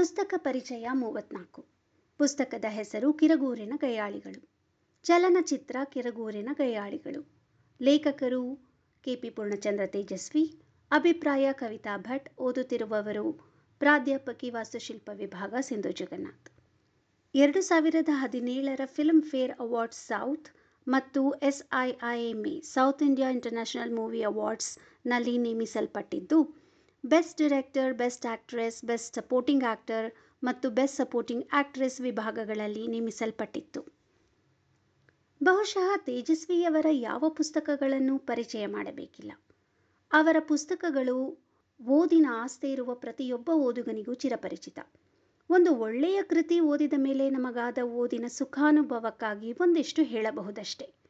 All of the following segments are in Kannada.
ಪುಸ್ತಕ ಪರಿಚಯ ಮೂವತ್ನಾಲ್ಕು ಪುಸ್ತಕದ ಹೆಸರು ಕಿರಗೂರಿನ ಗಯಾಳಿಗಳು ಚಲನಚಿತ್ರ ಕಿರಗೂರಿನ ಗಯಾಳಿಗಳು ಲೇಖಕರು ಕೆಪಿ ಪೂರ್ಣಚಂದ್ರ ತೇಜಸ್ವಿ, ಅಭಿಪ್ರಾಯ ಕವಿತಾ ಭಟ್, ಓದುತ್ತಿರುವವರು ಪ್ರಾಧ್ಯಾಪಕಿ ವಾಸ್ತುಶಿಲ್ಪ ವಿಭಾಗ ಸಿಂಧು ಜಗನ್ನಾಥ್. ಎರಡು ಸಾವಿರದ ಹದಿನೇಳರ ಫಿಲ್ಮ್ ಫೇರ್ ಅವಾರ್ಡ್ಸ್ ಸೌತ್ ಮತ್ತು SIIMA south India international movie ಅವಾರ್ಡ್ಸ್ನಲ್ಲಿ ನೇಮಿಸಲ್ಪಟ್ಟಿದ್ದು best director best actress best supporting actor ಮತ್ತು ಬೆಸ್ಟ್ ಸಪೋರ್ಟಿಂಗ್ ಆಕ್ಟ್ರೆಸ್ ವಿಭಾಗಗಳಲ್ಲಿ ನೇಮಿಸಲ್ಪಟ್ಟಿತ್ತು. ಬಹುಶಃ ತೇಜಸ್ವಿಯವರ ಯಾವ ಪುಸ್ತಕಗಳನ್ನು ಪರಿಚಯ ಮಾಡಬೇಕಿಲ್ಲ. ಅವರ ಪುಸ್ತಕಗಳು ಓದಿನ ಆಸ್ತಿ ಇರುವ ಪ್ರತಿಯೊಬ್ಬ ಓದುಗನಿಗೂ ಚಿರಪರಿಚಿತ. ಒಂದು ಒಳ್ಳೆಯ ಕೃತಿ ಓದಿದ ಮೇಲೆ ನಮಗಾದ ಓದಿನ ಸುಖಾನುಭವಕ್ಕಾಗಿ ಒಂದಿಷ್ಟು ಹೇಳಬಹುದಷ್ಟೆ.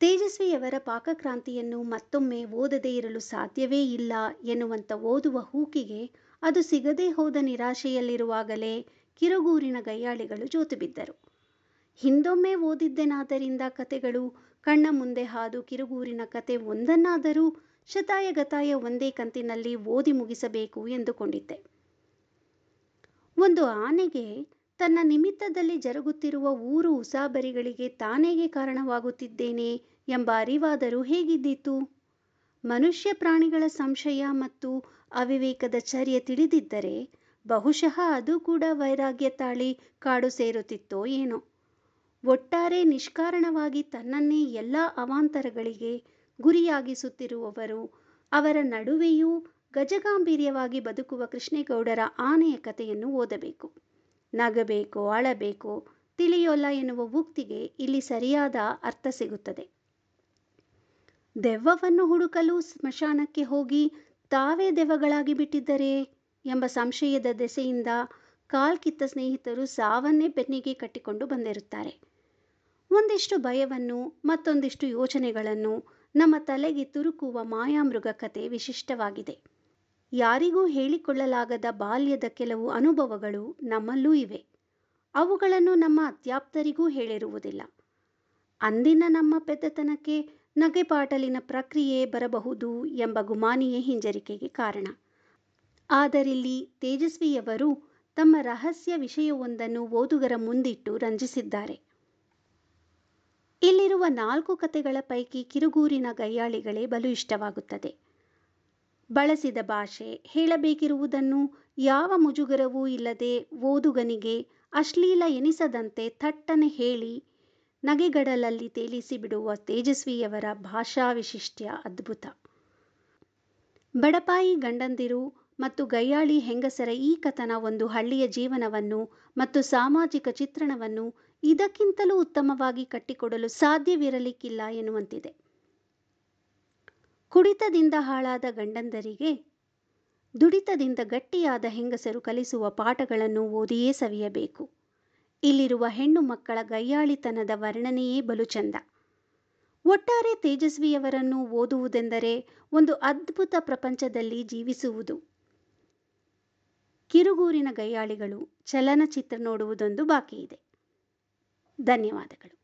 ತೇಜಸ್ವಿಯವರ ಪಾಕಕ್ರಾಂತಿಯನ್ನು ಮತ್ತೊಮ್ಮೆ ಓದದೇ ಇರಲು ಸಾಧ್ಯವೇ ಇಲ್ಲ ಎನ್ನುವಂಥ ಓದುವ ಹೂಕಿಗೆ ಅದು ಸಿಗದೇ ಹೋದ ನಿರಾಶೆಯಲ್ಲಿರುವಾಗಲೇ ಕಿರುಗೂರಿನ ಗಯ್ಯಾಳಿಗಳು ಜೋತುಬಿದ್ದರು. ಹಿಂದೊಮ್ಮೆ ಓದಿದ್ದೆನಾದ್ದರಿಂದ ಕತೆಗಳು ಕಣ್ಣ ಮುಂದೆ ಹಾದು ಕಿರುಗೂರಿನ ಕತೆ ಒಂದನ್ನಾದರೂ ಶತಾಯಗತಾಯ ಒಂದೇ ಕಂತಿನಲ್ಲಿ ಓದಿ ಮುಗಿಸಬೇಕು ಎಂದುಕೊಂಡಿದ್ದೆ ಒಂದು ಆನೆಗೆ ತನ್ನ ನಿಮಿತ್ತದಲ್ಲಿ ಜರುಗುತ್ತಿರುವ ಊರು ಉಸಾಬರಿಗಳಿಗೆ ತಾನೇಗೆ ಕಾರಣವಾಗುತ್ತಿದ್ದೇನೆ ಎಂಬ ಅರಿವಾದರೂ ಹೇಗಿದ್ದೀತು? ಮನುಷ್ಯ ಪ್ರಾಣಿಗಳ ಸಂಶಯ ಮತ್ತು ಅವಿವೇಕದ ಚರ್ಯ ತಿಳಿದಿದ್ದರೆ ಬಹುಶಃ ಅದು ಕೂಡ ವೈರಾಗ್ಯ ತಾಳಿ ಕಾಡು ಸೇರುತ್ತಿತ್ತೋ ಏನೋ. ಒಟ್ಟಾರೆ ನಿಷ್ಕಾರಣವಾಗಿ ತನ್ನನ್ನೇ ಎಲ್ಲ ಅವಾಂತರಗಳಿಗೆ ಗುರಿಯಾಗಿಸುತ್ತಿರುವವರು, ಅವರ ನಡುವೆಯೂ ಗಜಗಾಂಭೀರ್ಯವಾಗಿ ಬದುಕುವ ಕೃಷ್ಣೇಗೌಡರ ಆನೆಯ ಕಥೆಯನ್ನು ಓದಬೇಕು. ನಗಬೇಕು, ಅಳಬೇಕು, ತಿಳಿಯೋಲ್ಲ ಎನ್ನುವ ಉಕ್ತಿಗೆ ಇಲ್ಲಿ ಸರಿಯಾದ ಅರ್ಥ ಸಿಗುತ್ತದೆ. ದೆವ್ವವನ್ನು ಹುಡುಕಲು ಸ್ಮಶಾನಕ್ಕೆ ಹೋಗಿ ತಾವೇ ದೆವ್ವಗಳಾಗಿ ಬಿಟ್ಟಿದ್ದರೆ ಎಂಬ ಸಂಶಯದ ದೆಸೆಯಿಂದ ಕಾಲ್ಕಿತ್ತ ಸ್ನೇಹಿತರು ಸಾವನ್ನೇ ಬೆನ್ನಿಗೆ ಕಟ್ಟಿಕೊಂಡು ಬಂದಿರುತ್ತಾರೆ. ಒಂದಿಷ್ಟು ಭಯವನ್ನು, ಮತ್ತೊಂದಿಷ್ಟು ಯೋಚನೆಗಳನ್ನು ನಮ್ಮ ತಲೆಗೆ ತುರುಕುವ ಮಾಯಾಮೃಗ ಕಥೆ ವಿಶಿಷ್ಟವಾಗಿದೆ. ಯಾರಿಗೂ ಹೇಳಿಕೊಳ್ಳಲಾಗದ ಬಾಲ್ಯದ ಕೆಲವು ಅನುಭವಗಳು ನಮ್ಮಲ್ಲೂ ಇವೆ. ಅವುಗಳನ್ನು ನಮ್ಮ ಅತ್ಯಾಪ್ತರಿಗೂ ಹೇಳಿರುವುದಿಲ್ಲ. ಅಂದಿನ ನಮ್ಮ ಪೆದ್ದತನಕ್ಕೆ ನಗೆಪಾಟಲಿನ ಪ್ರಕ್ರಿಯೆ ಬರಬಹುದು ಎಂಬ ಗುಮಾನಿಯೇ ಹಿಂಜರಿಕೆಗೆ ಕಾರಣ. ಆದರಿಲ್ಲಿ ತೇಜಸ್ವಿಯವರು ತಮ್ಮ ರಹಸ್ಯ ವಿಷಯವೊಂದನ್ನು ಓದುಗರ ಮುಂದಿಟ್ಟು ರಂಜಿಸಿದ್ದಾರೆ. ಇಲ್ಲಿರುವ ನಾಲ್ಕು ಕತೆಗಳ ಪೈಕಿ ಕಿರುಗೂರಿನ ಗಯ್ಯಾಳಿಗಳೇ ಬಲು ಇಷ್ಟವಾಗುತ್ತದೆ. ಬಳಸಿದ ಭಾಷೆ ಹೇಳಬೇಕಿರುವುದನ್ನು ಯಾವ ಮುಜುಗರವೂ ಇಲ್ಲದೆ ಓದುಗನಿಗೆ ಅಶ್ಲೀಲ ಎನಿಸದಂತೆ ಥಟ್ಟನೆ ಹೇಳಿ ನಗೆಗಡಲಲ್ಲಿ ತೇಲಿಸಿಬಿಡುವ ತೇಜಸ್ವಿಯವರ ಭಾಷಾ ವಿಶಿಷ್ಟ್ಯ ಅದ್ಭುತ. ಬಡಪಾಯಿ ಗಂಡಂದಿರು ಮತ್ತು ಗಯ್ಯಾಳಿ ಹೆಂಗಸರ ಈ ಕಥನ ಒಂದು ಹಳ್ಳಿಯ ಜೀವನವನ್ನು ಮತ್ತು ಸಾಮಾಜಿಕ ಚಿತ್ರಣವನ್ನು ಇದಕ್ಕಿಂತಲೂ ಉತ್ತಮವಾಗಿ ಕಟ್ಟಿಕೊಡಲು ಸಾಧ್ಯವಿರಲಿಕ್ಕಿಲ್ಲ ಎನ್ನುವಂತಿದೆ. ಕುಡಿತದಿಂದ ಹಾಳಾದ ಗಂಡಂದರಿಗೆ, ದುಡಿತದಿಂದ ಗಟ್ಟಿಯಾದ ಹೆಂಗಸರು ಕಲಿಸುವ ಪಾಠಗಳನ್ನು ಓದಿಯೇ ಸವಿಯಬೇಕು. ಇಲ್ಲಿರುವ ಹೆಣ್ಣು ಮಕ್ಕಳ ಗಯ್ಯಾಳಿತನದ ವರ್ಣನೆಯೇ ಬಲು ಚಂದ ಒಟ್ಟಾರೆ ತೇಜಸ್ವಿಯವರನ್ನು ಓದುವುದೆಂದರೆ ಒಂದು ಅದ್ಭುತ ಪ್ರಪಂಚದಲ್ಲಿ ಜೀವಿಸುವುದು. ಕಿರುಗೂರಿನ ಗಯ್ಯಾಳಿಗಳು ಚಲನಚಿತ್ರ ನೋಡುವುದೊಂದು ಬಾಕಿ ಇದೆ ಧನ್ಯವಾದಗಳು.